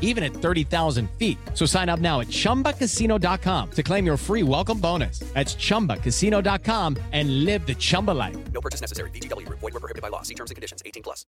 even at 30,000 feet. So sign up now at ChumbaCasino.com to claim your free welcome bonus. That's ChumbaCasino.com and live the Chumba life. No purchase necessary. VGW Group. Void were prohibited by law. See terms and conditions. 18 plus.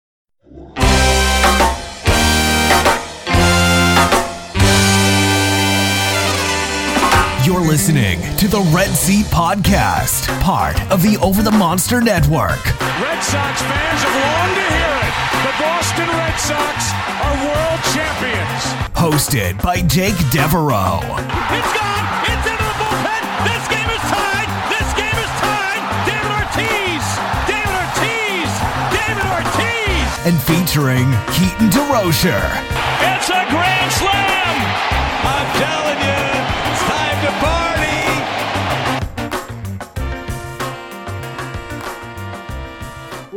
You're listening to the Red Seat Podcast, part of the Over the Monster Network. Red Sox fans have longed to hear it. The Boston Red Sox are world champions. Hosted by Jake Devereaux. It's gone. It's into the bullpen. This game is tied. This game is tied. David Ortiz. David Ortiz. David Ortiz. And featuring Keaton DeRocher. It's a grand slam. I'm telling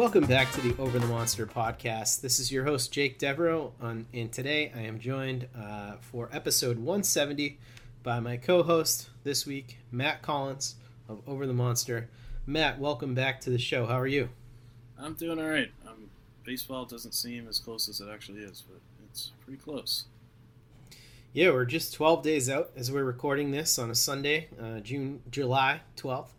Welcome back to the Over the Monster podcast. This is your host Jake Devereaux, on, and today I am joined uh, for episode 170 by my co-host this week, Matt Collins of Over the Monster. Matt, welcome back to the show. How are you? I'm doing all right. Um, baseball doesn't seem as close as it actually is, but it's pretty close. Yeah, we're just 12 days out as we're recording this on a Sunday, uh, June, July 12th.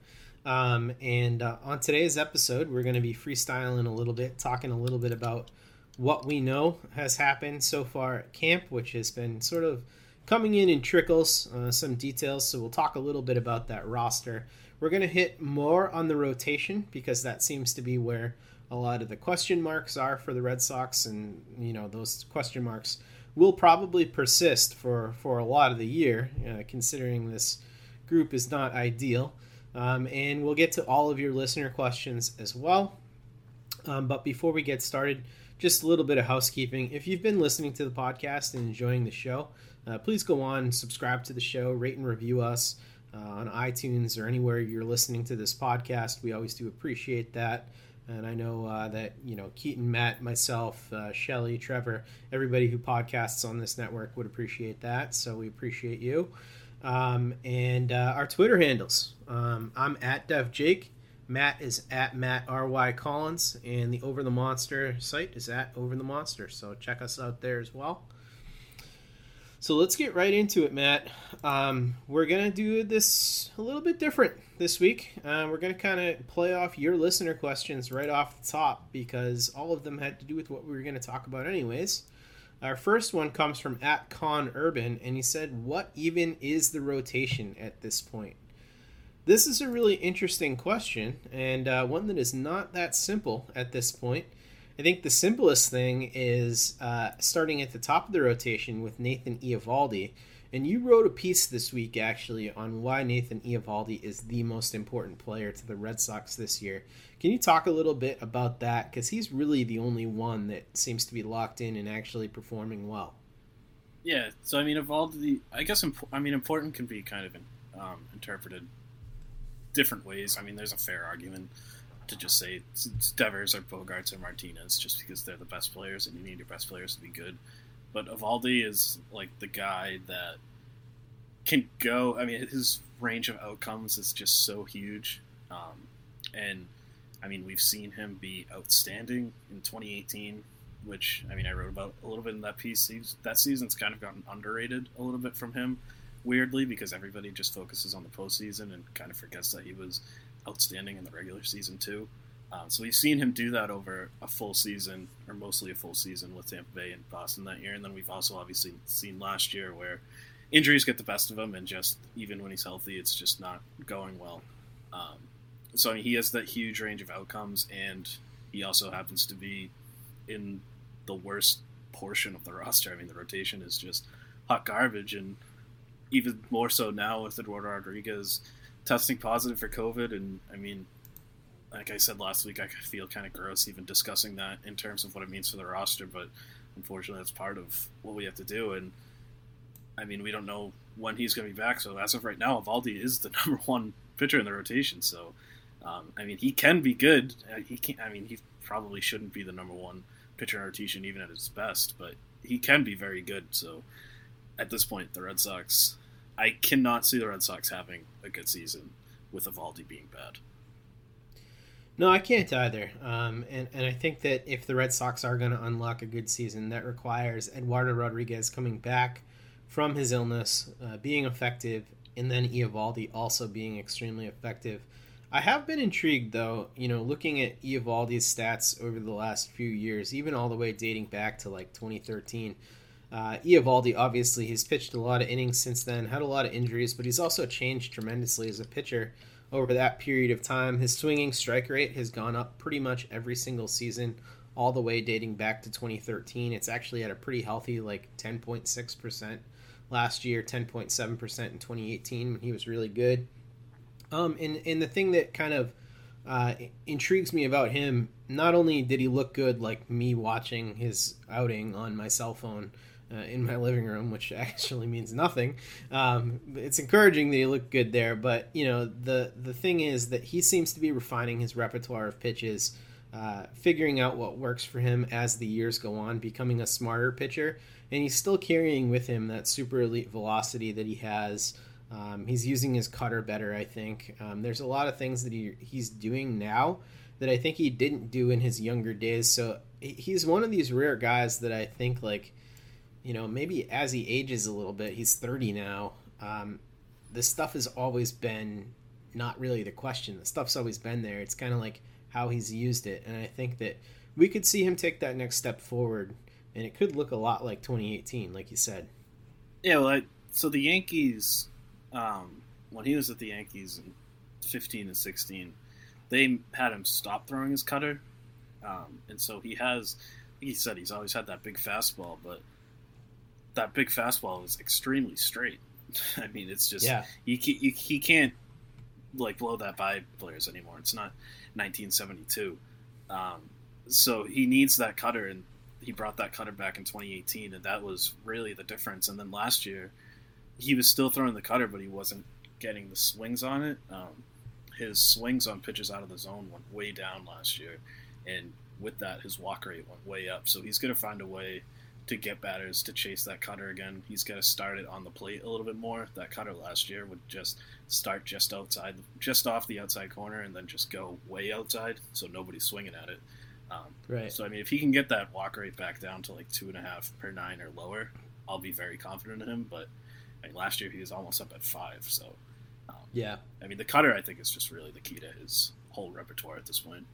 Um, and uh, on today's episode, we're going to be freestyling a little bit, talking a little bit about what we know has happened so far at camp, which has been sort of coming in in trickles, uh, some details. So we'll talk a little bit about that roster. We're going to hit more on the rotation because that seems to be where a lot of the question marks are for the Red Sox, and you know those question marks will probably persist for for a lot of the year, uh, considering this group is not ideal. Um, and we'll get to all of your listener questions as well. Um, but before we get started, just a little bit of housekeeping. If you've been listening to the podcast and enjoying the show, uh, please go on, subscribe to the show, rate and review us uh, on iTunes or anywhere you're listening to this podcast. We always do appreciate that. And I know uh, that, you know, Keaton, Matt, myself, uh, Shelly, Trevor, everybody who podcasts on this network would appreciate that. So we appreciate you. Um, and uh, our Twitter handles. Um, I'm at Dev Jake. Matt is at Matt R.Y. Collins. And the Over the Monster site is at Over the Monster. So check us out there as well. So let's get right into it, Matt. Um, we're to do this a little bit different this week. Uh, we're to kind of play off your listener questions right off the top because all of them had to do with what we were to talk about, anyways. Our first one comes from at Con Urban, and he said, What even is the rotation at this point? This is a really interesting question, and uh, one that is not that simple at this point. I think the simplest thing is uh, starting at the top of the rotation with Nathan Eovaldi And you wrote a piece this week actually on why Nathan Eovaldi is the most important player to the Red Sox this year. Can you talk a little bit about that? Because he's really the only one that seems to be locked in and actually performing well. Yeah, so I mean, Eovaldi, I guess, imp- I mean, important can be kind of um, interpreted different ways. I mean, there's a fair argument to just say Devers or Bogaerts or Martinez just because they're the best players and you need your best players to be good. But Eovaldi is like the guy that can go. I mean, his range of outcomes is just so huge, um, and I mean, we've seen him be outstanding in 2018, which I mean, I wrote about a little bit in that piece. He's, that season's kind of gotten underrated a little bit from him, weirdly, because everybody just focuses on the postseason and kind of forgets that he was outstanding in the regular season too. Um, so we've seen him do that over a full season, or mostly a full season with Tampa Bay and Boston that year. And then we've also obviously seen last year where injuries get the best of him, and just even when he's healthy, it's just not going well. Um, so I mean, he has that huge range of outcomes, and he also happens to be in the worst portion of the roster. I mean, the rotation is just hot garbage, and even more so now with Eduardo Rodriguez testing positive for COVID. And I mean, like I said last week, I feel kind of gross even discussing that in terms of what it means for the roster, but unfortunately, that's part of what we have to do. And I mean, we don't know when he's going to be back. So as of right now, Eovaldi is the number one pitcher in the rotation. So, um, I mean, he can be good. Uh, he can I mean, he probably shouldn't be the number one pitcher in the rotation even at his best, but he can be very good. So, at this point, the Red Sox, I cannot see the Red Sox having a good season with Eovaldi being bad. No, I can't either. Um, and, and I think that if the Red Sox are going to unlock a good season, that requires Eduardo Rodriguez coming back from his illness, uh, being effective, and then Eovaldi also being extremely effective. I have been intrigued, though, you know, looking at Eovaldi's stats over the last few years, even all the way dating back to like 2013. Uh, Eovaldi, obviously, he's pitched a lot of innings since then, had a lot of injuries, but he's also changed tremendously as a pitcher over that period of time. His swinging strike rate has gone up pretty much every single season, all the way dating back to 2013. It's actually at a pretty healthy, like 10.6% last year, 10.7% in 2018 when he was really good. Um, and, and the thing that kind of uh, intrigues me about him, not only did he look good, like me watching his outing on my cell phone uh, in my living room, which actually means nothing. Um, it's encouraging that he looked good there, but you know the the thing is that he seems to be refining his repertoire of pitches, uh, figuring out what works for him as the years go on, becoming a smarter pitcher, and he's still carrying with him that super elite velocity that he has. Um, he's using his cutter better, I think. Um, there's a lot of things that he, he's doing now that I think he didn't do in his younger days. So he's one of these rare guys that I think like you know, maybe as he ages a little bit, he's 30 now. Um, this stuff has always been not really the question. The stuff's always been there. It's kind of like how he's used it. And I think that we could see him take that next step forward. And it could look a lot like 2018, like you said. Yeah, well, I, so the Yankees, um, when he was at the Yankees in 15 and 16, they had him stop throwing his cutter. Um, and so he has, he said he's always had that big fastball, but that big fastball is extremely straight. I mean, it's just yeah. you, you he can't like blow that by players anymore. It's not 1972, um, so he needs that cutter, and he brought that cutter back in 2018, and that was really the difference. And then last year, he was still throwing the cutter, but he wasn't getting the swings on it. Um, his swings on pitches out of the zone went way down last year, and with that, his walk rate went way up. So he's going to find a way to get batters to chase that cutter again. He's got to start it on the plate a little bit more. That cutter last year would just start just outside, just off the outside corner, and then just go way outside, so nobody's swinging at it. Um, right. So I mean, if he can get that walk rate back down to like two and a half per nine or lower, I'll be very confident in him. But I mean, last year he was almost up at five, so um, yeah. I mean, the cutter I think is just really the key to his whole repertoire at this point.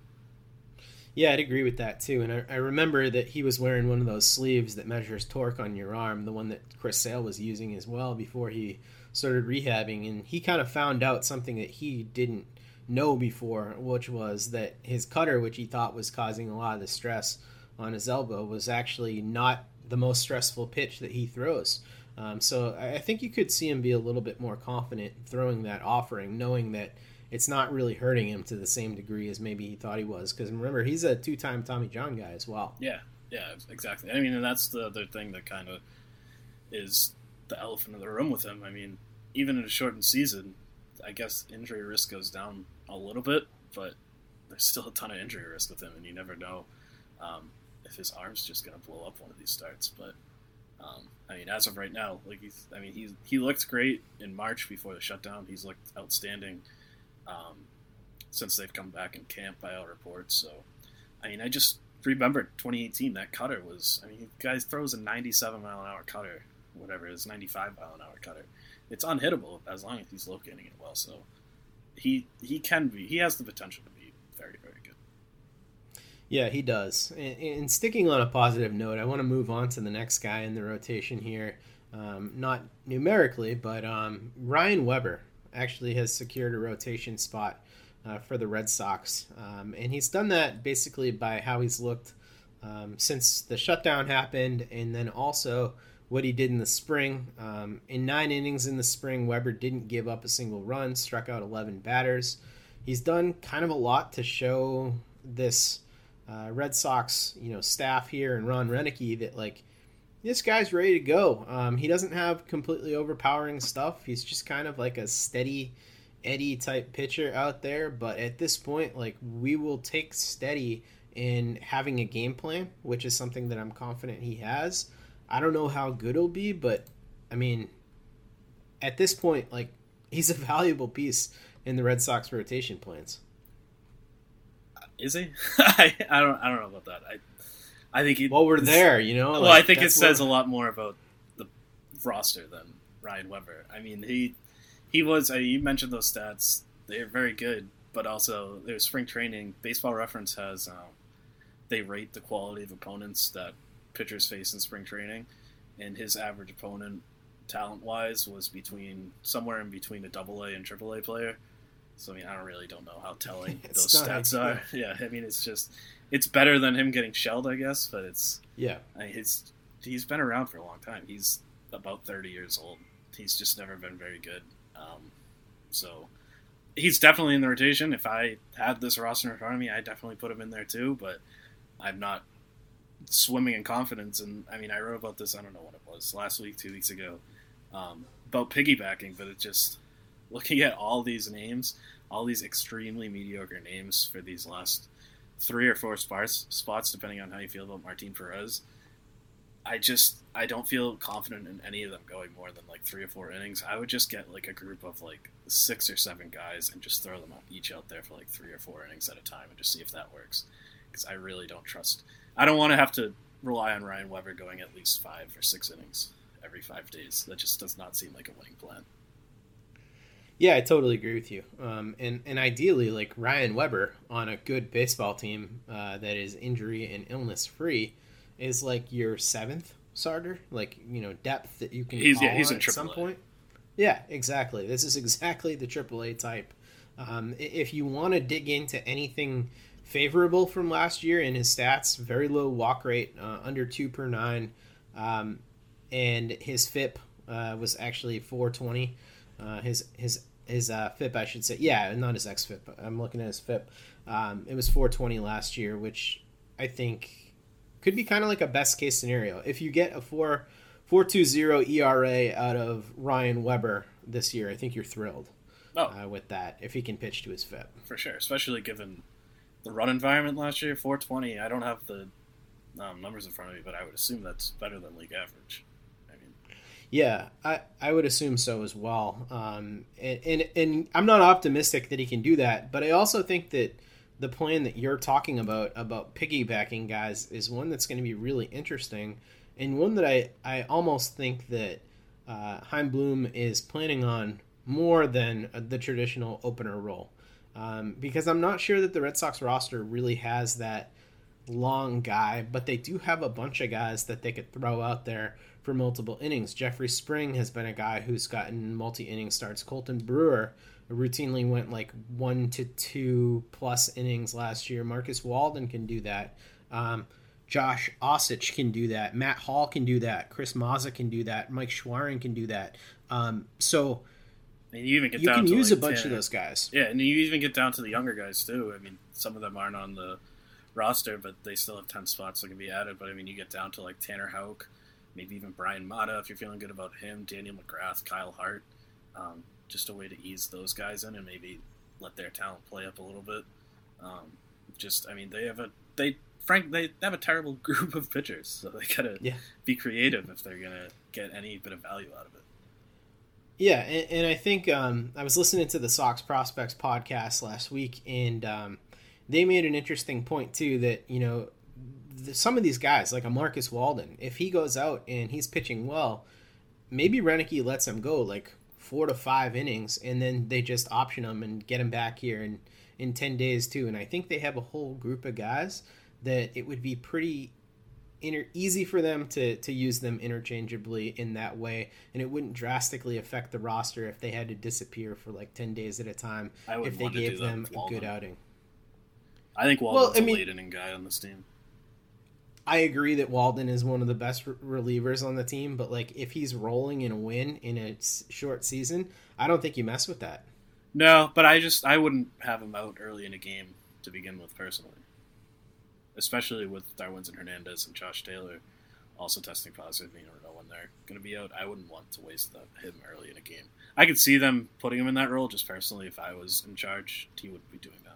Yeah, I'd agree with that too. And I, I, remember that he was wearing one of those sleeves that measures torque on your arm, the one that Chris Sale was using as well before he started rehabbing. And he kind of found out something that he didn't know before, which was that his cutter, which he thought was causing a lot of the stress on his elbow, was actually not the most stressful pitch that he throws. Um, so I think you could see him be a little bit more confident throwing that offering, knowing that it's not really hurting him to the same degree as maybe he thought he was. Because remember, he's a two-time Tommy John guy as well. Yeah, yeah, exactly. I mean, and that's the other thing that kind of is the elephant in the room with him. I mean, even in a shortened season, I guess injury risk goes down a little bit, but there's still a ton of injury risk with him, and you never know um, if his arm's just going to blow up one of these starts. But um, I mean, as of right now, like he's, I mean, he he looked great in March before the shutdown. He's looked outstanding um, since they've come back in camp by all reports. So, I mean, I just remember 2018 that cutter was. I mean, guys throws a 97 mile an hour cutter, whatever it is, 95 mile an hour cutter. It's unhittable as long as he's locating it well. So, he he can be. He has the potential to be very very good. Yeah, he does. And, and, sticking on a positive note, I want to move on to the next guy in the rotation here. Um, not numerically, but um, Ryan Weber actually has secured a rotation spot uh, for the Red Sox. Um, and he's done that basically by how he's looked um, since the shutdown happened, and then also what he did in the spring. Um, in nine innings in the spring, Weber didn't give up a single run, struck out 11 batters. He's done kind of a lot to show this uh, Red Sox, you know, staff here and Ron Roenicke that like this guy's ready to go. Um, he doesn't have completely overpowering stuff. He's just kind of like a steady Eddie type pitcher out there. But at this point, like we will take steady in having a game plan, which is something that I'm confident he has. I don't know how good it'll be, but I mean, at this point, like he's a valuable piece in the Red Sox rotation plans. Is he? I, I don't I don't know about that. I I think he. Well, we're there, you know. Well, like, I think it says a lot more about the roster than Ryan Weber. I mean, he he was. Uh, you mentioned those stats; they're very good. But also, there's spring training. Baseball Reference has um, they rate the quality of opponents that pitchers face in spring training, and his average opponent, talent wise, was between somewhere in between a Double A and Triple A player. So I mean, I don't really don't know how telling those stats are. Yeah, I mean, it's just it's better than him getting shelled, I guess. But it's yeah, I mean, he's he's been around for a long time. He's about thirty years old. He's just never been very good. Um, so he's definitely in the rotation. If I had this roster in front of me, I definitely put him in there too. But I'm not swimming in confidence. And I mean, I wrote about this. I don't know what it was last week, two weeks ago, um, about piggybacking. But it just looking at all these names, all these extremely mediocre names for these last three or four spots, spots depending on how you feel about Martin Perez. I just I don't feel confident in any of them going more than like three or four innings. I would just get like a group of like six or seven guys and just throw them out each out there for like three or four innings at a time and just see if that works. Because I really don't trust. I don't want to have to rely on Ryan Weber going at least five or six innings every five days. That just does not seem like a winning plan. Yeah, I totally agree with you. Um, and and ideally, like Ryan Weber on a good baseball team uh, that is injury and illness free, is like your seventh starter. Like you know depth that you can he's, yeah, he's at some point. Yeah, exactly. This is exactly the AAA type. Um, if you want to dig into anything favorable from last year in his stats, very low walk rate, uh, under two per nine, um, and his FIP uh, was actually 420. Uh, his his his uh, FIP, I should say. Yeah, not his xFIP. I'm looking at his FIP. Um, it was 420 last year, which I think could be kind of like a best case scenario. If you get a 4 420 ERA out of Ryan Weber this year, I think you're thrilled oh. uh, with that if he can pitch to his FIP. For sure, especially given the run environment last year, 420. I don't have the um, numbers in front of me, but I would assume that's better than league average. Yeah, I, I would assume so as well. Um, and, and, and I'm not optimistic that he can do that, but I also think that the plan that you're talking about, about piggybacking guys, is one that's going to be really interesting and one that I, I almost think that uh, Chaim Bloom is planning on more than the traditional opener role. Um, because I'm not sure that the Red Sox roster really has that long guy, but they do have a bunch of guys that they could throw out there for multiple innings. Jeffrey Spring has been a guy who's gotten multi inning starts. Colten Brewer routinely went like one to two plus innings last year. Marcus Walden can do that. Um, Josh Osich can do that. Matt Hall can do that. Chris Mazza can do that. Mike Shawaryn can do that. Um, so you even get you down can to use like a bunch 10. of those guys. Yeah, and you even get down to the younger guys too. I mean, some of them aren't on the roster, but they still have ten spots that can be added. But I mean, you get down to like Tanner Houck, maybe even Bryan Mata if you're feeling good about him. Daniel McGrath, Kyle Hart, um, just a way to ease those guys in and maybe let their talent play up a little bit. Um, just, I mean, they have a they Frank they have a terrible group of pitchers, so they gotta Yeah. be creative if they're gonna get any bit of value out of it. Yeah, and, and I think um, I was listening to the Sox Prospects podcast last week, and um, they made an interesting point too that you know the, some of these guys, like a Marcus Walden, if he goes out and he's pitching well, maybe Roenicke lets him go like four to five innings, and then they just option him and get him back here in in ten days too. And I think they have a whole group of guys that it would be pretty inter- easy for them to to use them interchangeably in that way, and it wouldn't drastically affect the roster if they had to disappear for like ten days at a time. I if they gave them a good outing. I think Walden's I mean- a late inning guy on this team. I agree that Walden is one of the best re- relievers on the team, but like if he's rolling in a win in a short season, I don't think you mess with that. No, but I just I wouldn't have him out early in a game to begin with personally. Especially with Darwinzon Hernandez and Josh Taylor also testing positive, you never know when they're going to be out. I wouldn't want to waste that, him early in a game. I could see them putting him in that role. Just personally, if I was in charge, he would be doing that.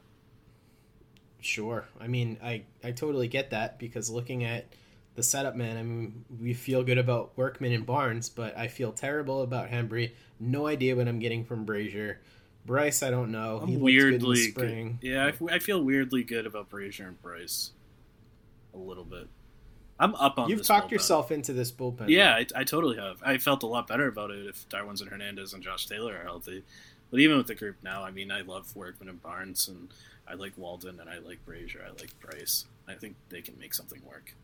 Sure. I mean, I, I totally get that because looking at the setup, man, I mean, we feel good about Workman and Barnes, but I feel terrible about Hembree. No idea what I'm getting from Brasier. Brice, I don't know. I'm in weirdly spring. good. Yeah, I, I feel weirdly good about Brasier and Brice. A little bit. I'm up on. You've talked bullpen. yourself into this bullpen. Yeah, I, I totally have. I felt a lot better about it if Darwinzon Hernandez and Josh Taylor are healthy. But even with the group now, I mean, I love Workman and Barnes, and I like Walden, and I like Brasier, I like Brice. I think they can make something work.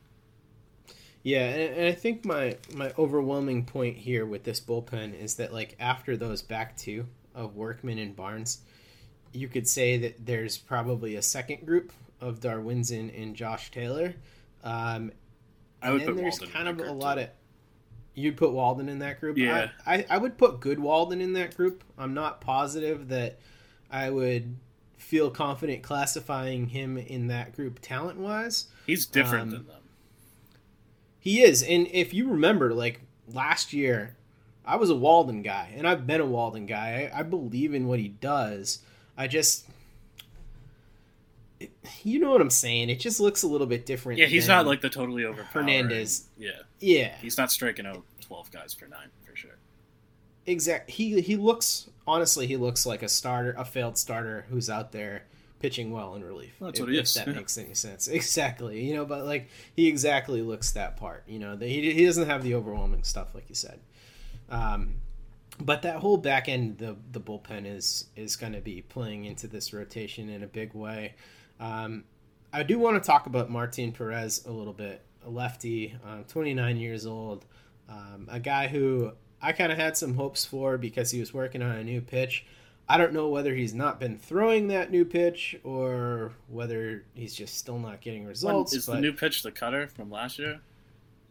Yeah, and, and I think my my overwhelming point here with this bullpen is that like after those back two of Workman and Barnes, you could say that there's probably a second group of Darwinzon and Josh Taylor. Um, I and would then put there's Walden in kind of a lot too. of. You'd put Walden in that group. Yeah. I, I, I would put good Walden in that group. I'm not positive that I would feel confident classifying him in that group talent wise. He's different Um, than them. He is, and if you remember, like last year, I was a Walden guy, and I've been a Walden guy. I, I believe in what he does. I just, it- you know what I'm saying. It just looks a little bit different. Yeah, he's not like the totally overpowering. Hernandez. Yeah, Yeah, he's not striking out twelve guys for nine for sure. Exactly. He he looks honestly, he looks like a starter, a failed starter who's out there pitching well in relief. That's if, what he is. if that makes any sense. Exactly. You know, but like he exactly looks that part. You know, that he he doesn't have the overwhelming stuff like you said. Um, but that whole back end, the the bullpen is is going to be playing into this rotation in a big way. Um, I do want to talk about Martin Perez a little bit. A lefty, uh, 29 years old, um, a guy who I kind of had some hopes for because he was working on a new pitch. I don't know whether he's not been throwing that new pitch or whether he's just still not getting results. is but the new pitch the cutter from last year?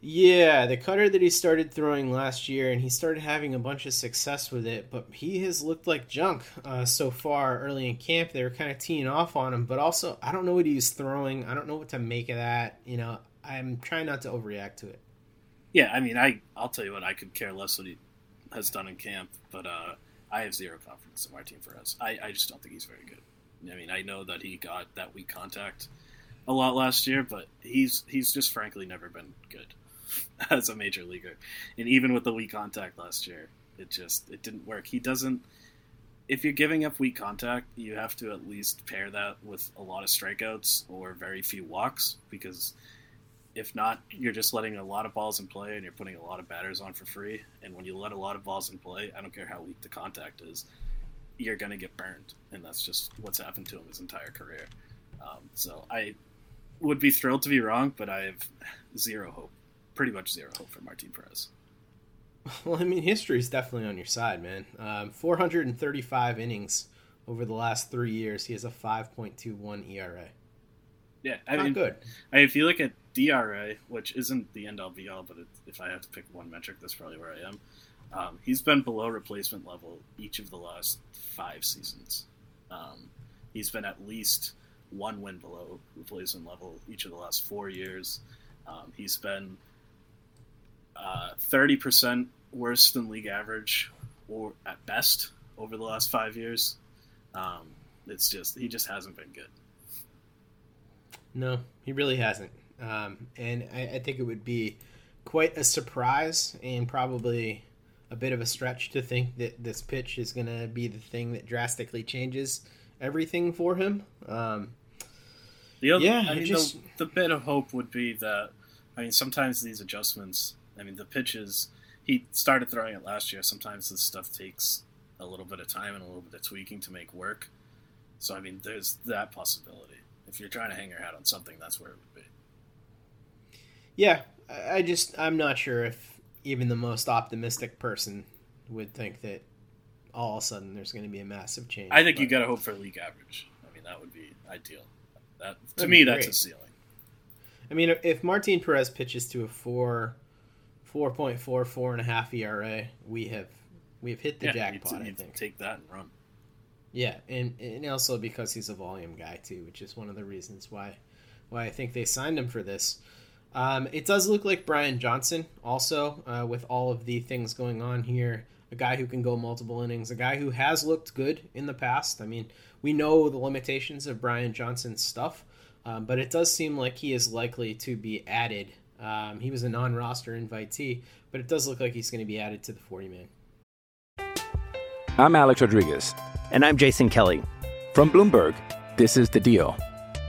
yeah, the cutter that he started throwing last year, and he started having a bunch of success with it, but he has looked like junk uh, so far early in camp. They were kind of teeing off on him, but also, I don't know what he's throwing. I don't know what to make of that. You know, I'm trying not to overreact to it. Yeah, I mean, I I'll tell you what, I could care less what he has done in camp, but uh, I have zero confidence in Martin Perez. I, I just don't think he's very good. I mean, I know that he got that weak contact a lot last year, but he's he's just frankly never been good as a major leaguer. And even with the weak contact last year, it just it didn't work. He doesn't. If you're giving up weak contact, you have to at least pair that with a lot of strikeouts or very few walks because if not, you're just letting a lot of balls in play and you're putting a lot of batters on for free. And when you let a lot of balls in play, I don't care how weak the contact is, you're going to get burned. And that's just what's happened to him his entire career. Um, so I would be thrilled to be wrong, but I have zero hope, pretty much zero hope for Martin Perez. Well, I mean, history is definitely on your side, man. Um, 435 innings over the last three years. He has a 5.21 ERA. Yeah, I Not mean, good. I, if you look at DRA, which isn't the end all be all, but it, if I have to pick one metric, that's probably where I am. Um, he's been below replacement level each of the last five seasons. Um, he's been at least one win below replacement level each of the last four years. Um, he's been uh, thirty percent worse than league average, or at best over the last five years. Um, it's just he just hasn't been good. No, he really hasn't. Um, and I, I, think it would be quite a surprise and probably a bit of a stretch to think that this pitch is going to be the thing that drastically changes everything for him. Um, the other, yeah, I mean, just... the, the bit of hope would be that I mean, sometimes these adjustments. I mean, the pitches. He started throwing it last year. Sometimes this stuff takes a little bit of time and a little bit of tweaking to make work. So I mean, there's that possibility. If you're trying to hang your hat on something, that's where it would be. Yeah, I just I'm not sure if even the most optimistic person would think that all of a sudden there's going to be a massive change. I think but... you got to hope for league average. I mean, that would be ideal. That to me, that's a ceiling. I mean, if Martin Perez pitches to a four, four point four, four and a half ERA, we have we have hit the yeah, jackpot. I think take that and run. Yeah, and and also because he's a volume guy too, which is one of the reasons why why I think they signed him for this. Um, it does look like Brian Johnson also uh, with all of the things going on here. A guy who can go multiple innings, a guy who has looked good in the past. I mean, we know the limitations of Brian Johnson's stuff, um, but it does seem like he is likely to be added. Um, he was a non-roster invitee, but it does look like he's going to be added to the 40 man. I'm Alex Rodriguez. And I'm Jason Kelly. From Bloomberg, this is The Deal.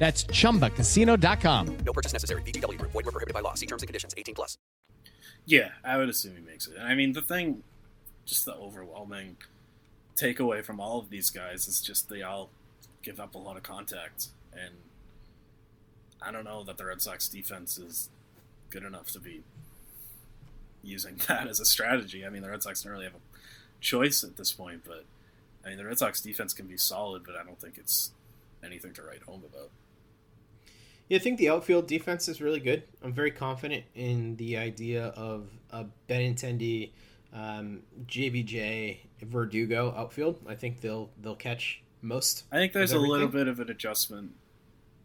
That's ChumbaCasino.com. No purchase necessary. VGW. Void were prohibited by law. See terms and conditions. 18 plus. Yeah, I would assume he makes it. I mean, the thing, just the overwhelming takeaway from all of these guys is just they all give up a lot of contact. And I don't know that the Red Sox defense is good enough to be using that as a strategy. I mean, the Red Sox don't really have a choice at this point, but I mean, the Red Sox defense can be solid, but I don't think it's anything to write home about. Yeah, I think the outfield defense is really good. I'm very confident in the idea of a Benintendi, um, JBJ, Verdugo outfield. I think they'll they'll catch most. I think there's a little bit of an adjustment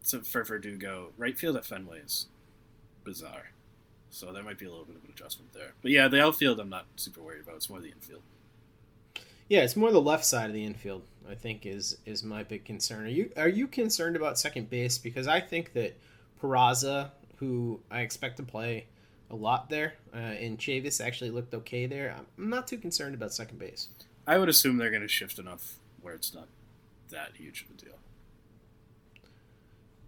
to, for Verdugo. Right field at Fenway is bizarre, so there might be a little bit of an adjustment there. But yeah, the outfield I'm not super worried about. It's more the infield. Yeah, it's more the left side of the infield. I think is is my big concern. Are you are you concerned about second base? Because I think that Peraza, who I expect to play a lot there, uh, and Chavis actually looked okay there. I'm not too concerned about second base. I would assume they're going to shift enough where it's not that huge of a deal.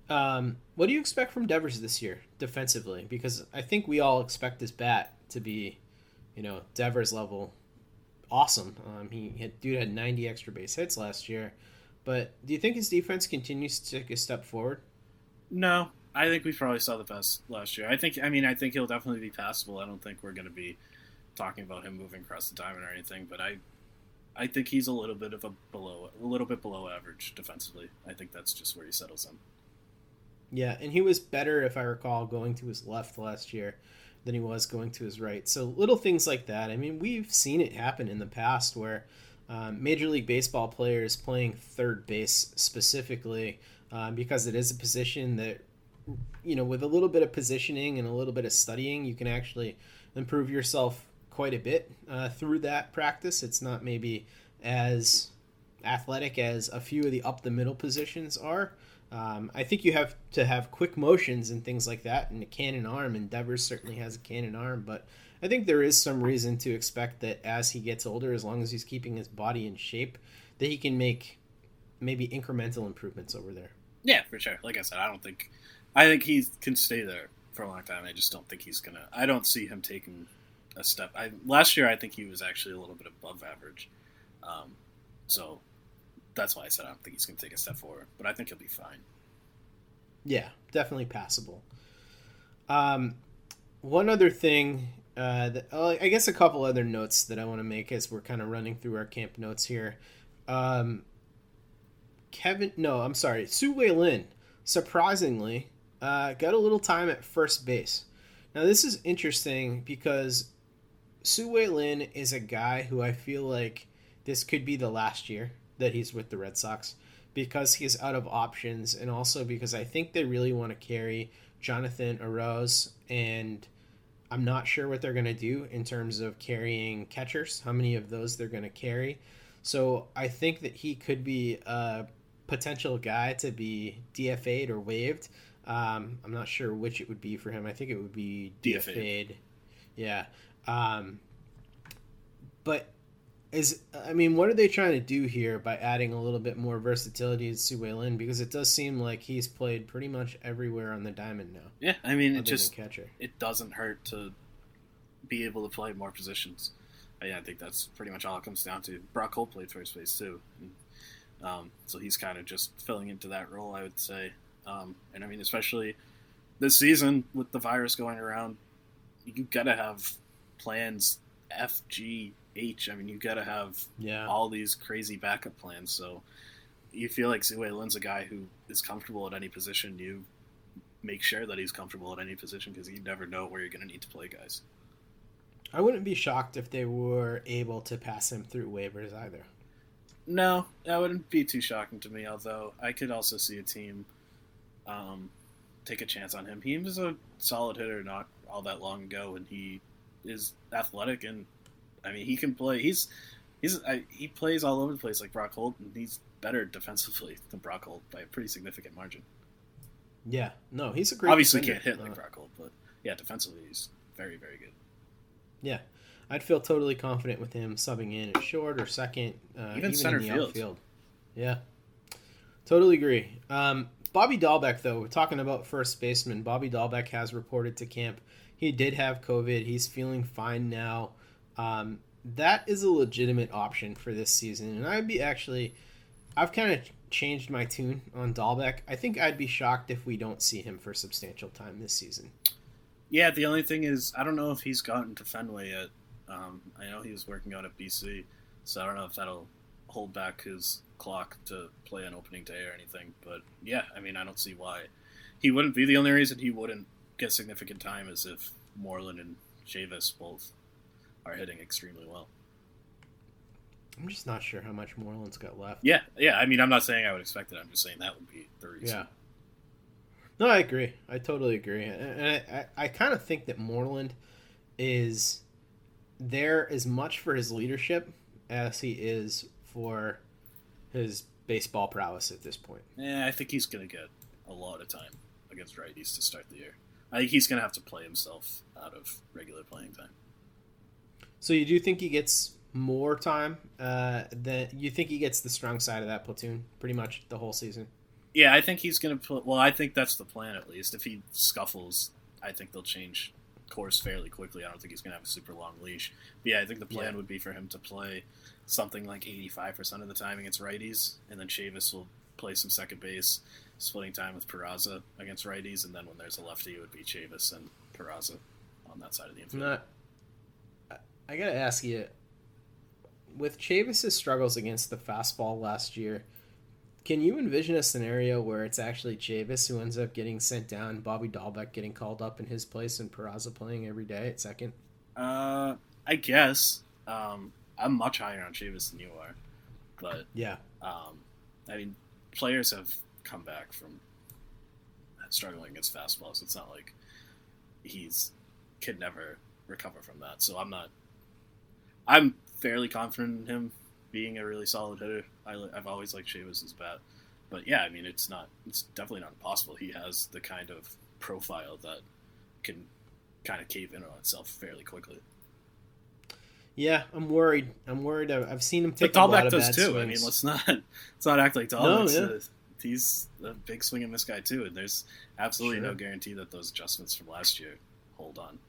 Um, what do you expect from Devers this year defensively? Because I think we all expect his bat to be, you know, Devers level awesome. Um, he had, dude had 90 extra base hits last year. But do you think his defense continues to take a step forward? No, I think we probably saw the best last year. I think, I mean, I think he'll definitely be passable. I don't think we're going to be talking about him moving across the diamond or anything. But I, I think he's a little bit of a below, a little bit below average defensively. I think that's just where he settles in. Yeah, and he was better, if I recall, going to his left last year than he was going to his right. So little things like that. I mean, we've seen it happen in the past where um, Major League Baseball players playing third base specifically um, because it is a position that you know with a little bit of positioning and a little bit of studying you can actually improve yourself quite a bit uh, through that practice. It's not maybe as athletic as a few of the up the middle positions are. Um, I think you have to have quick motions and things like that, and a cannon arm. And Devers certainly has a cannon arm, but I think there is some reason to expect that as he gets older, as long as he's keeping his body in shape, that he can make maybe incremental improvements over there. Yeah, for sure. Like I said, I don't think I think he can stay there for a long time. I just don't think he's gonna. I don't see him taking a step. I, last year, I think he was actually a little bit above average. Um, so that's why I said I don't think he's going to take a step forward, but I think he'll be fine. Yeah, definitely passable. Um, one other thing, uh, that, uh, I guess a couple other notes that I want to make as we're kind of running through our camp notes here. Um, Kevin, no, I'm sorry, Tzu-Wei Lin, surprisingly, uh, got a little time at first base. Now, this is interesting because Tzu-Wei Lin is a guy who I feel like this could be the last year that he's with the Red Sox because he's out of options and also because I think they really want to carry Jonathan Arauz and I'm not sure what they're going to do in terms of carrying catchers, how many of those they're going to carry. So I think that he could be a potential guy to be DFA'd or waived. Um, I'm not sure which it would be for him. I think it would be DFA'd. DFA'd. Yeah. Um, but is I mean, what are they trying to do here by adding a little bit more versatility to Tzu-Wei Lin? Because it does seem like he's played pretty much everywhere on the diamond now. Yeah, I mean, it just catcher. it doesn't hurt to be able to play more positions. Yeah, I think that's pretty much all it comes down to. Brock Holt played first base too, and, um, so he's kind of just filling into that role, I would say. Um, and I mean, especially this season with the virus going around, you gotta have plans F, G, H. I mean, you got to have yeah. all these crazy backup plans. So you feel like Wei Lin's a guy who is comfortable at any position. You make sure that he's comfortable at any position because you never know where you're going to need to play guys. I wouldn't be shocked if they were able to pass him through waivers either. No, that wouldn't be too shocking to me. Although I could also see a team um, take a chance on him. He was a solid hitter not all that long ago, and he is athletic and I mean, he can play. He's he's I, he plays all over the place like Brock Holt, and he's better defensively than Brock Holt by a pretty significant margin. Yeah, no, he's a great. Obviously, defender. can't hit like uh, Brock Holt, but yeah, defensively he's very very good. Yeah, I'd feel totally confident with him subbing in at short or second, uh, even, even center field. outfield. Yeah, totally agree. Um, Bobby Dalbec, though, we're talking about first baseman. Bobby Dalbec has reported to camp. He did have COVID. He's feeling fine now. Um, that is a legitimate option for this season, and I'd be actually, I've kind of changed my tune on Dalbec. I think I'd be shocked if we don't see him for substantial time this season. Yeah, the only thing is, I don't know if he's gotten to Fenway yet. Um, I know he was working out at BC, so I don't know if that'll hold back his clock to play on opening day or anything. But yeah, I mean, I don't see why he wouldn't be. The only reason he wouldn't get significant time is if Moreland and Chavis both are hitting extremely well. I'm just not sure how much Moreland's got left. Yeah, yeah. I mean, I'm not saying I would expect it. I'm just saying that would be the reason. Yeah. No, I agree. I totally agree, and I, I, I kind of think that Moreland is there as much for his leadership as he is for his baseball prowess at this point. Yeah, I think he's going to get a lot of time against righties to start the year. I think he's going to have to play himself out of regular playing time. So you do think he gets more time uh, than you think he gets the strong side of that platoon pretty much the whole season? Yeah, I think he's going to put. Well, I think that's the plan at least. If he scuffles, I think they'll change course fairly quickly. I don't think he's going to have a super long leash. But yeah, I think the plan yeah. would be for him to play something like 85% of the time against righties, and then Chavis will play some second base, splitting time with Peraza against righties, and then when there's a lefty, it would be Chavis and Peraza on that side of the infield. Not, I gotta ask you, with Chavis's struggles against the fastball last year, can you envision a scenario where it's actually Chavis who ends up getting sent down, Bobby Dalbec getting called up in his place, and Peraza playing every day at second? Uh, I guess. Um, I'm much higher on Chavis than you are, but yeah. Um, I mean, players have come back from struggling against fastballs. It's not like he's can never recover from that. So I'm not I'm fairly confident in him being a really solid hitter. I, have always liked Chavis's bat, but yeah, I mean, it's not. It's definitely not impossible. He has the kind of profile that can kind of cave in on itself fairly quickly. Yeah, I'm worried. I'm worried. I've seen him take but a lot of does too. Swings. I mean, let's not let's not act like Dalbec. No, yeah. he's a big swing and miss guy too, and there's absolutely sure. no guarantee that those adjustments from last year hold on.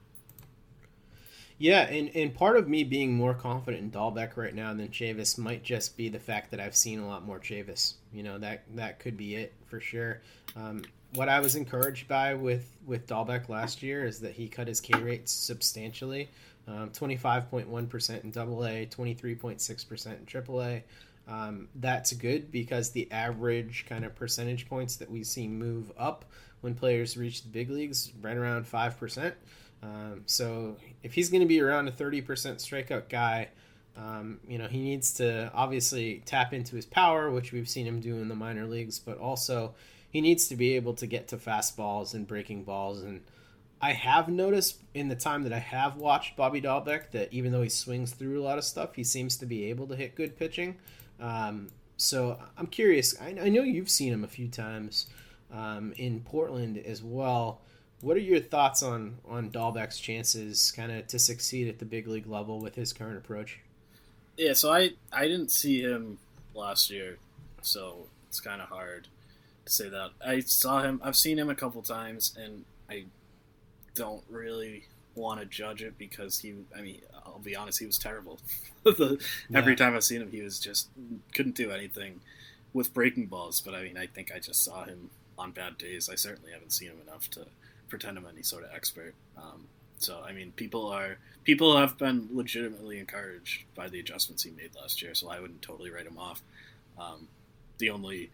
Yeah, and, and part of me being more confident in Dalbec right now than Chavis might just be the fact that I've seen a lot more Chavis. You know that that could be it for sure. Um, what I was encouraged by with with Dalbec last year is that he cut his K rates substantially. Um, 25.1% in Double A, 23.6% in Triple A. Um, that's good because the average kind of percentage points that we see move up when players reach the big leagues right around 5%. Um, so if he's going to be around a 30% strikeout guy, um, you know, he needs to obviously tap into his power, which we've seen him do in the minor leagues, but also he needs to be able to get to fastballs and breaking balls. And I have noticed in the time that I have watched Bobby Dalbec that even though he swings through a lot of stuff, he seems to be able to hit good pitching. Um, so I'm curious. I, I, know you've seen him a few times um, in Portland as well. What are your thoughts on on Dalbec's chances, kind of to succeed at the big league level with his current approach? Yeah, so I I didn't see him last year, so it's kind of hard to say that. I saw him. I've seen him a couple times, and I don't really want to judge it because he. I mean, I'll be honest, he was terrible. the, yeah. Every time I've seen him, he was just couldn't do anything with breaking balls. But I mean, I think I just saw him on bad days. I certainly haven't seen him enough to pretend I'm any sort of expert. Um, so I mean, people are people have been legitimately encouraged by the adjustments he made last year. So I wouldn't totally write him off. Um, the only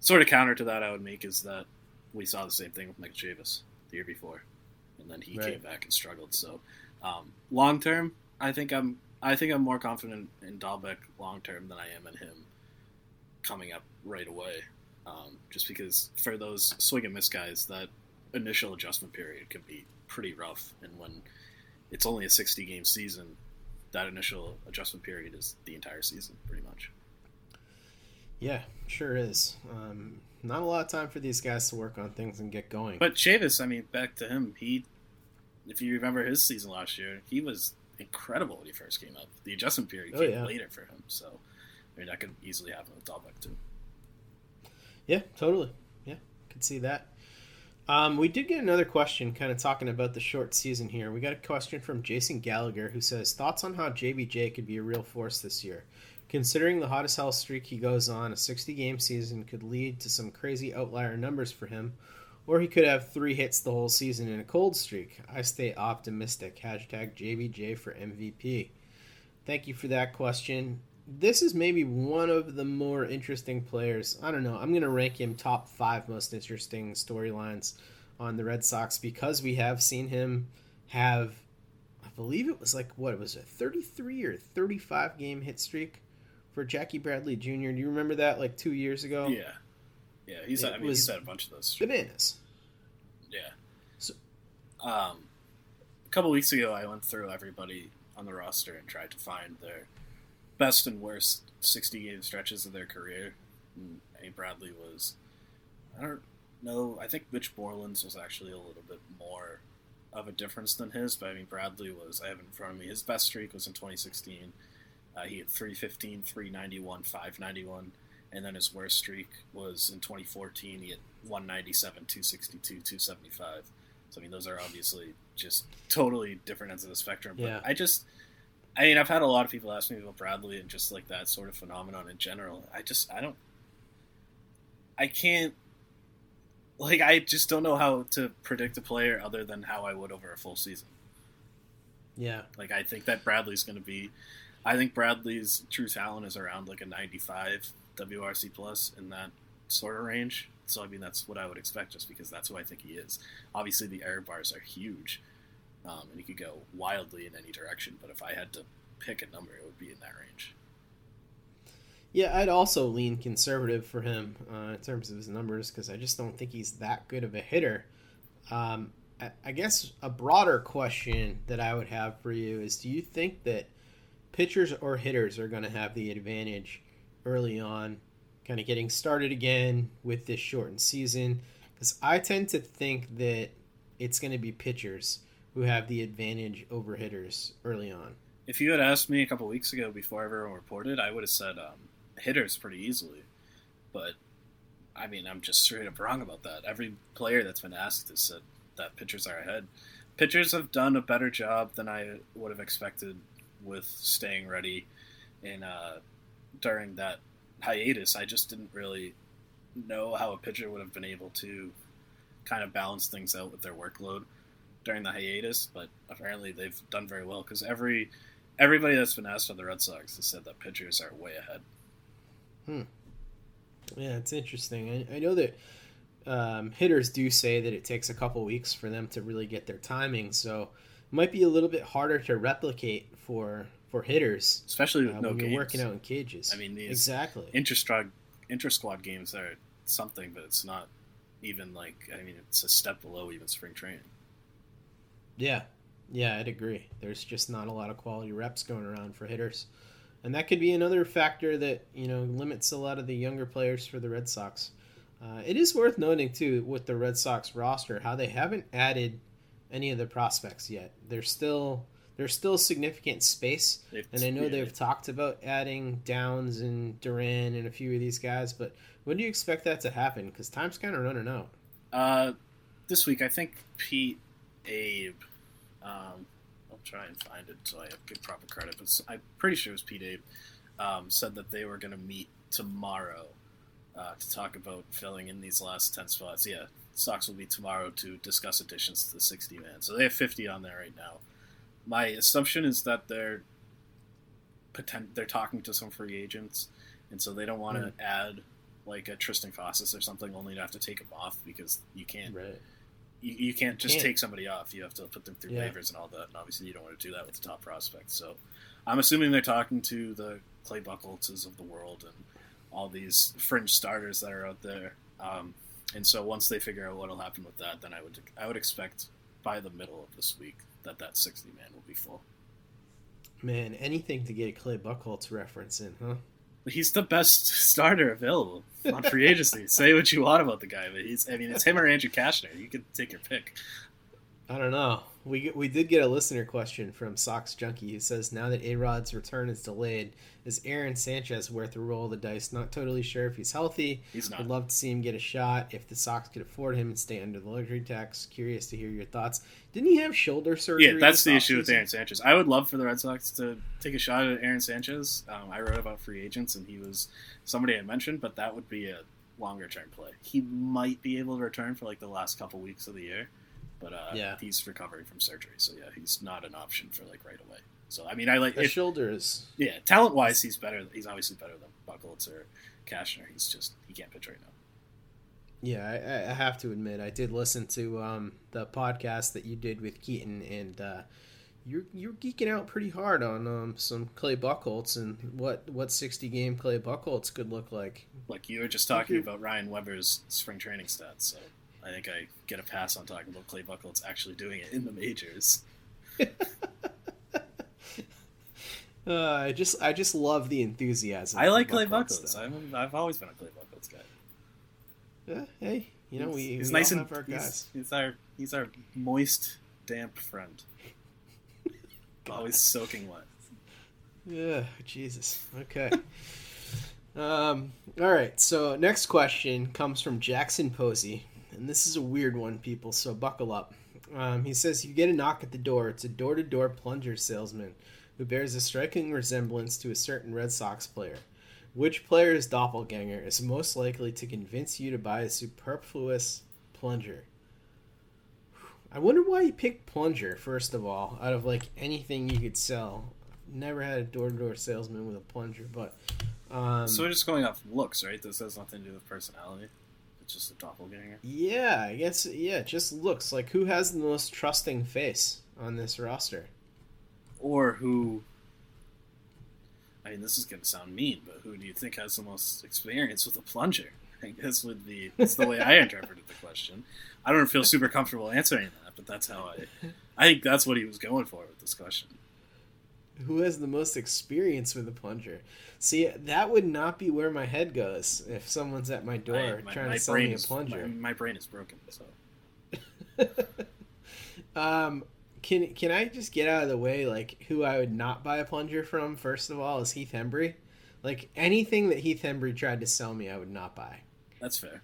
sort of counter to that I would make is that we saw the same thing with Mike Chavis the year before, and then he right. came back and struggled. So um, long term, I think I'm I think I'm more confident in Dalbec long term than I am in him coming up right away. Um, just because for those swing and miss guys, that initial adjustment period can be pretty rough, and when it's only a 60 game season, that initial adjustment period is the entire season, pretty much. Yeah, sure is. Um, not a lot of time for these guys to work on things and get going. But Chavis, I mean, back to him. He, if you remember his season last year, he was incredible when he first came up. The adjustment period oh, came yeah. later for him, so I mean that could easily happen with Dalbec too. Yeah, totally. Yeah, could see that. Um, we did get another question, kind of talking about the short season here. We got a question from Jason Gallagher who says thoughts on how JBJ could be a real force this year. Considering the hottest hell streak he goes on, a 60 game season could lead to some crazy outlier numbers for him, or he could have three hits the whole season in a cold streak. I stay optimistic. Hashtag JBJ for MVP. Thank you for that question. This is maybe one of the more interesting players. I don't know. I'm going to rank him top five most interesting storylines on the Red Sox because we have seen him have, I believe it was like, what, it was a 33 or 35 game hit streak for Jackie Bradley Jr. Do you remember that like two years ago? Yeah, yeah. He's had, I mean he's had a bunch of those bananas. Yeah. So, um, a couple weeks ago, I went through everybody on the roster and tried to find their best and worst sixty game stretches of their career. And A. Bradley was, I don't know. I think Mitch Moreland's was actually a little bit more of a difference than his, but I mean Bradley was. I have in front of me. His best streak was in 2016. Uh, he had 315, 391, 591, and then his worst streak was in 2014. He had 197, 262, 275. So I mean, those are obviously just totally different ends of the spectrum. But yeah. I just, I mean, I've had a lot of people ask me about Bradley and just like that sort of phenomenon in general. I just, I don't, I can't, like, I just don't know how to predict a player other than how I would over a full season. Yeah. Like, I think that Bradley's going to be I think Bradley's true talent is around like a 95 WRC plus in that sort of range. So I mean that's what I would expect just because that's who I think he is. Obviously the error bars are huge, um, and he could go wildly in any direction. But if I had to pick a number, it would be in that range. Yeah, I'd also lean conservative for him uh, in terms of his numbers because I just don't think he's that good of a hitter. Um, I, I guess a broader question that I would have for you is: Do you think that pitchers or hitters are going to have the advantage early on, kind of getting started again with this shortened season? Because I tend to think that it's going to be pitchers who have the advantage over hitters early on. If you had asked me a couple weeks ago before everyone reported, I would have said um, hitters pretty easily. But I mean, I'm just straight up wrong about that. Every player that's been asked has said that pitchers are ahead. Pitchers have done a better job than I would have expected with staying ready in uh, during that hiatus. I just didn't really know how a pitcher would have been able to kind of balance things out with their workload during the hiatus, but apparently they've done very well because every everybody that's been asked on the Red Sox has said that pitchers are way ahead. Hmm. Yeah, it's interesting. I, I know that um, hitters do say that it takes a couple weeks for them to really get their timing, so it might be a little bit harder to replicate for for hitters, especially with uh, no when games. you're working out in cages. I mean, these exactly inter inter squad games are something, but it's not even like I mean, it's a step below even spring training. Yeah, yeah, I'd agree. There's just not a lot of quality reps going around for hitters, and that could be another factor that you know limits a lot of the younger players for the Red Sox. Uh, it is worth noting too with the Red Sox roster how they haven't added any of the prospects yet. There's still there's still significant space, They've- and I know yeah. they've talked about adding Downs and Duran and a few of these guys. But when do you expect that to happen? Because time's kind of running out. Uh, this week, I think Pete, Abe, um, I'll try and find it so I give proper credit, but I'm pretty sure it was Pete Abe, um, said that they were going to meet tomorrow uh, to talk about filling in these last 10 spots. Yeah, Sox will meet tomorrow to discuss additions to the 60 man. So they have 50 on there right now. My assumption is that they're potent- they're talking to some free agents, and so they don't want to Mm. add like a Triston Casas or something, only to have to take him off because you can't Right. You, you can't just Can't. take somebody off. You have to put them through Yeah. waivers and all that, and obviously you don't want to do that with the top prospects. So I'm assuming they're talking to the Clay Buchholzes of the world and all these fringe starters that are out there. Um, and so once they figure out what'll happen with that, then I would I would expect by the middle of this week that that 60 man will be full. Man, anything to get a Clay Buchholz reference in, huh? He's the best starter available on free agency. Say what you want about the guy, but he's I mean it's him or Andrew Cashner. You can take your pick. I don't know. We we did get a listener question from Sox Junkie who says now that A Rod's return is delayed, is Aaron Sanchez worth a roll of the dice? Not totally sure if he's healthy. He's not. Would love to see him get a shot if the Sox could afford him and stay under the luxury tax. Curious to hear your thoughts. Didn't he have shoulder surgery? Yeah, that's the issue with? Aaron Sanchez. I would love for the Red Sox to take a shot at Aaron Sanchez. Um, I wrote about free agents, and he was somebody I mentioned, but that would be a longer term play. He might be able to return for like the last couple weeks of the year, but uh, Yeah. he's recovering from surgery, so yeah, he's not an option for like right away. So I mean, I like The if- shoulder is yeah, talent wise, he's better. He's obviously better than Buchholz or Cashner. He's just he can't pitch right now. Yeah, I, I have to admit, I did listen to um, the podcast that you did with Keaton, and uh, you're you're geeking out pretty hard on um, some Clay Buchholz and what what sixty game Clay Buchholz could look like. Like you were just talking about Ryan Weber's spring training stats, so I think I get a pass on talking about Clay Buchholz actually doing it in the majors. Uh, I just I just love the enthusiasm. I like Clay Buchholz. I'm, I've always been a Clay Buchholz guy. Yeah, hey, you know we, He's- he's we nice and our he's- He's, our he's our moist, damp friend. always soaking wet. Yeah, Jesus. Okay. um. All right. So next question comes from Jackson Posey, and this is a weird one, people. So buckle up. Um, he says you get a knock at the door. It's a door-to-door plunger salesman who bears a striking resemblance to a certain Red Sox player. Which player's doppelganger is most likely to convince you to buy a superfluous plunger? I wonder why you picked plunger first of all. Out of like anything you could sell, never had a door-to-door salesman with a plunger, but um, so we're just going off looks, right? This has nothing to do with personality. It's just a doppelganger. yeah, I guess yeah, it just looks like who has the most trusting face on this roster. Or who? I mean, this is going to sound mean, but who do you think has the most experience with a plunger? I guess would be that's the way I interpreted the question. I don't feel super comfortable answering that, but that's how I. I think that's what he was going for with this question. Who has the most experience with a plunger? See, that would not be where my head goes if someone's at my door my, trying my to sell me a is, plunger. My, my brain is broken. So Um, can can I just get out of the way? Like, who I would not buy a plunger from? First of all, is Heath Hembree. Like anything that Heath Hembree tried to sell me, I would not buy. that's fair.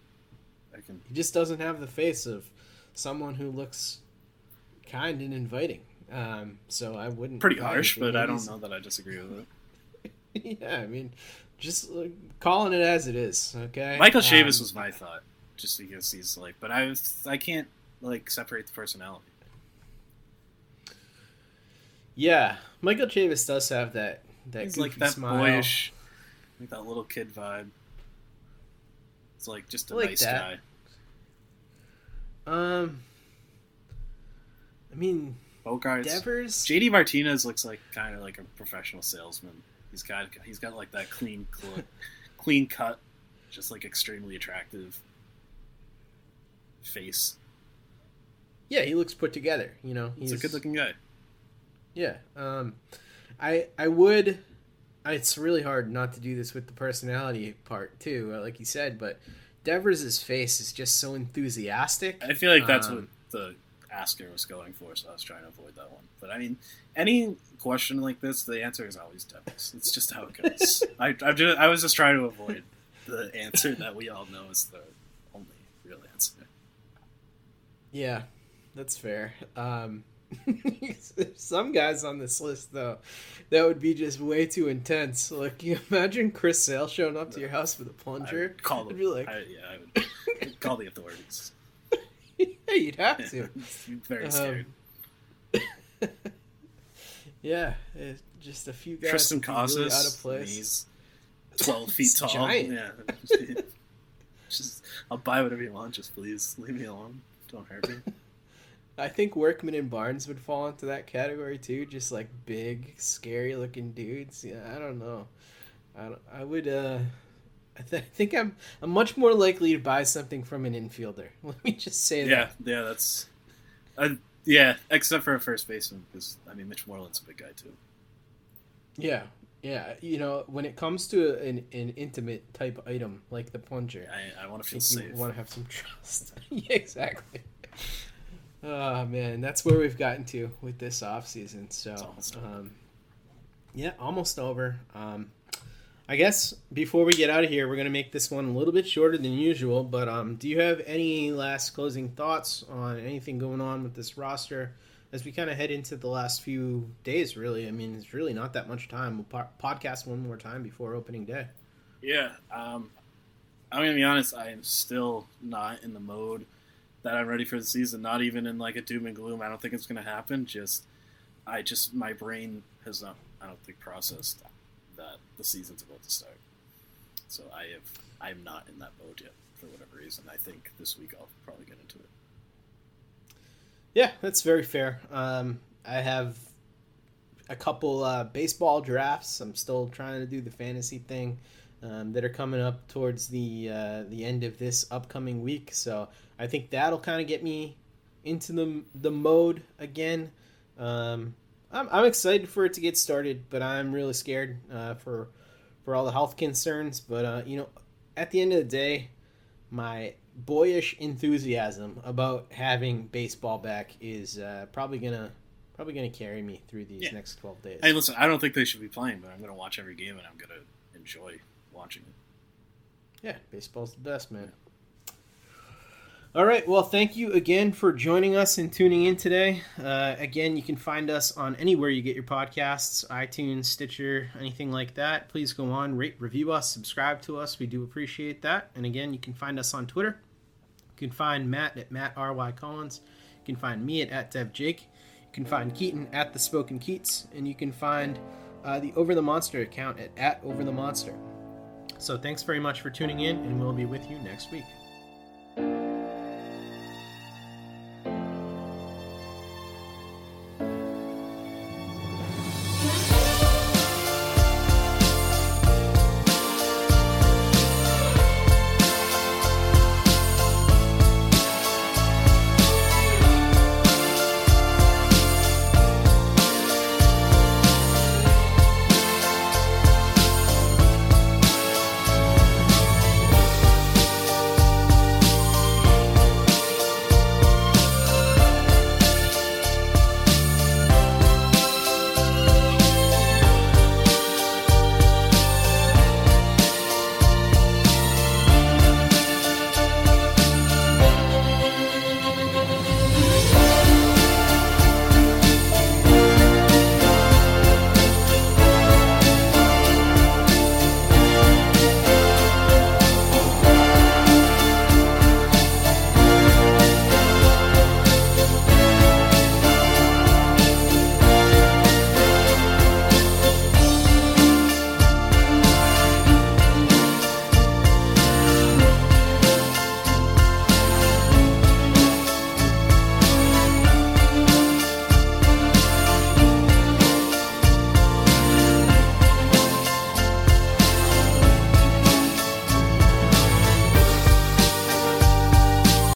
I can. He just doesn't have the face of someone who looks kind and inviting. Um, so I wouldn't. Pretty harsh, but I don't know that I disagree with it. yeah, I mean, just uh, calling it as it is. Okay. Michael Chavis Um, was my thought, just because he's like, but I was, I can't like separate the personality. Yeah, Michael Chavis does have that that He's goofy like that smile. boyish, like that little kid vibe. It's like just a like nice that. guy. Um, I mean, Bogaerts. Devers. JD Martinez looks like kind of like a professional salesman. He's got he's got like that clean cl- clean cut, just like extremely attractive face. Yeah, he looks put together. You know, He's a good looking guy. Yeah. Um, I I would. It's really hard not to do this with the personality part too, uh, like you said. But Devers' face is just so enthusiastic. I feel like that's Um, what the asker was going for, so I was trying to avoid that one. But I mean, any question like this, the answer is always Devers. It's just how it goes. I I, just, I was just trying to avoid the answer that we all know is the only real answer. Yeah, that's fair. Um, some guys on this list though, that would be just way too intense. Like, you imagine Chris Sale showing up to your house with a plunger. Call I'd them. be like, I, yeah, I would I'd call the authorities. Yeah, you'd have to. Very Um. Yeah, it's just a few guys Tristan be really out of place. He's twelve feet tall. giant. Yeah. just I'll buy whatever you want. Just please leave me alone. Don't hurt me. I think Workman and Barnes would fall into that category too. Just like big, scary looking dudes. Yeah, I don't know. I, don't, I would. uh I, th- I think I'm I'm much more likely to buy something from an infielder. Let me just say Yeah, that. yeah, yeah, that's. Uh, yeah, except for a first baseman, because I mean Mitch Moreland's a big guy too. Yeah, yeah. You know, when it comes to an, an intimate type item like the plunger, I, I want to feel think you safe. want to have some trust. yeah, exactly. Oh man, that's where we've gotten to with this off season. So, um, yeah, almost over. Um, I guess before we get out of here, we're gonna make this one a little bit shorter than usual. But um, do you have any last closing thoughts on anything going on with this roster as we kind of head into the last few days? Really, I mean, it's really not that much time. We'll po- podcast one more time before opening day. Yeah, um, I'm gonna be honest. I am still not in the mode that I'm ready for the season. Not even in like a doom and gloom. I don't think it's gonna happen. Just, I just my brain has not. I don't think processed that the season's about to start. So I have. I am not in that mode yet for whatever reason. I think this week I'll probably get into it. Yeah, that's very fair. Um, I have a couple uh, baseball drafts. I'm still trying to do the fantasy thing um, that are coming up towards the uh, the end of this upcoming week. So I think that'll kind of get me into the the mode again. Um, I'm, I'm excited for it to get started, but I'm really scared uh, for for all the health concerns. But uh, you know, at the end of the day, my boyish enthusiasm about having baseball back is uh, probably gonna probably gonna carry me through these Yeah. next 12 days. Hey, listen. I don't think they should be playing, but I'm gonna watch every game and I'm gonna enjoy watching it. Yeah, baseball's the best, man. All right. Well, thank you again for joining us and tuning in today. Uh, again, you can find us on anywhere you get your podcasts iTunes, Stitcher, anything like that. Please go on, rate, review us, subscribe to us. We do appreciate that. And again, you can find us on Twitter. You can find Matt at Matt R.Y. Collins. You can find me at, at Dev Jake. You can find Keaton at The Spoken Keats. And you can find uh, the Over the Monster account at, at Over the Monster. So thanks very much for tuning in, and we'll be with you next week.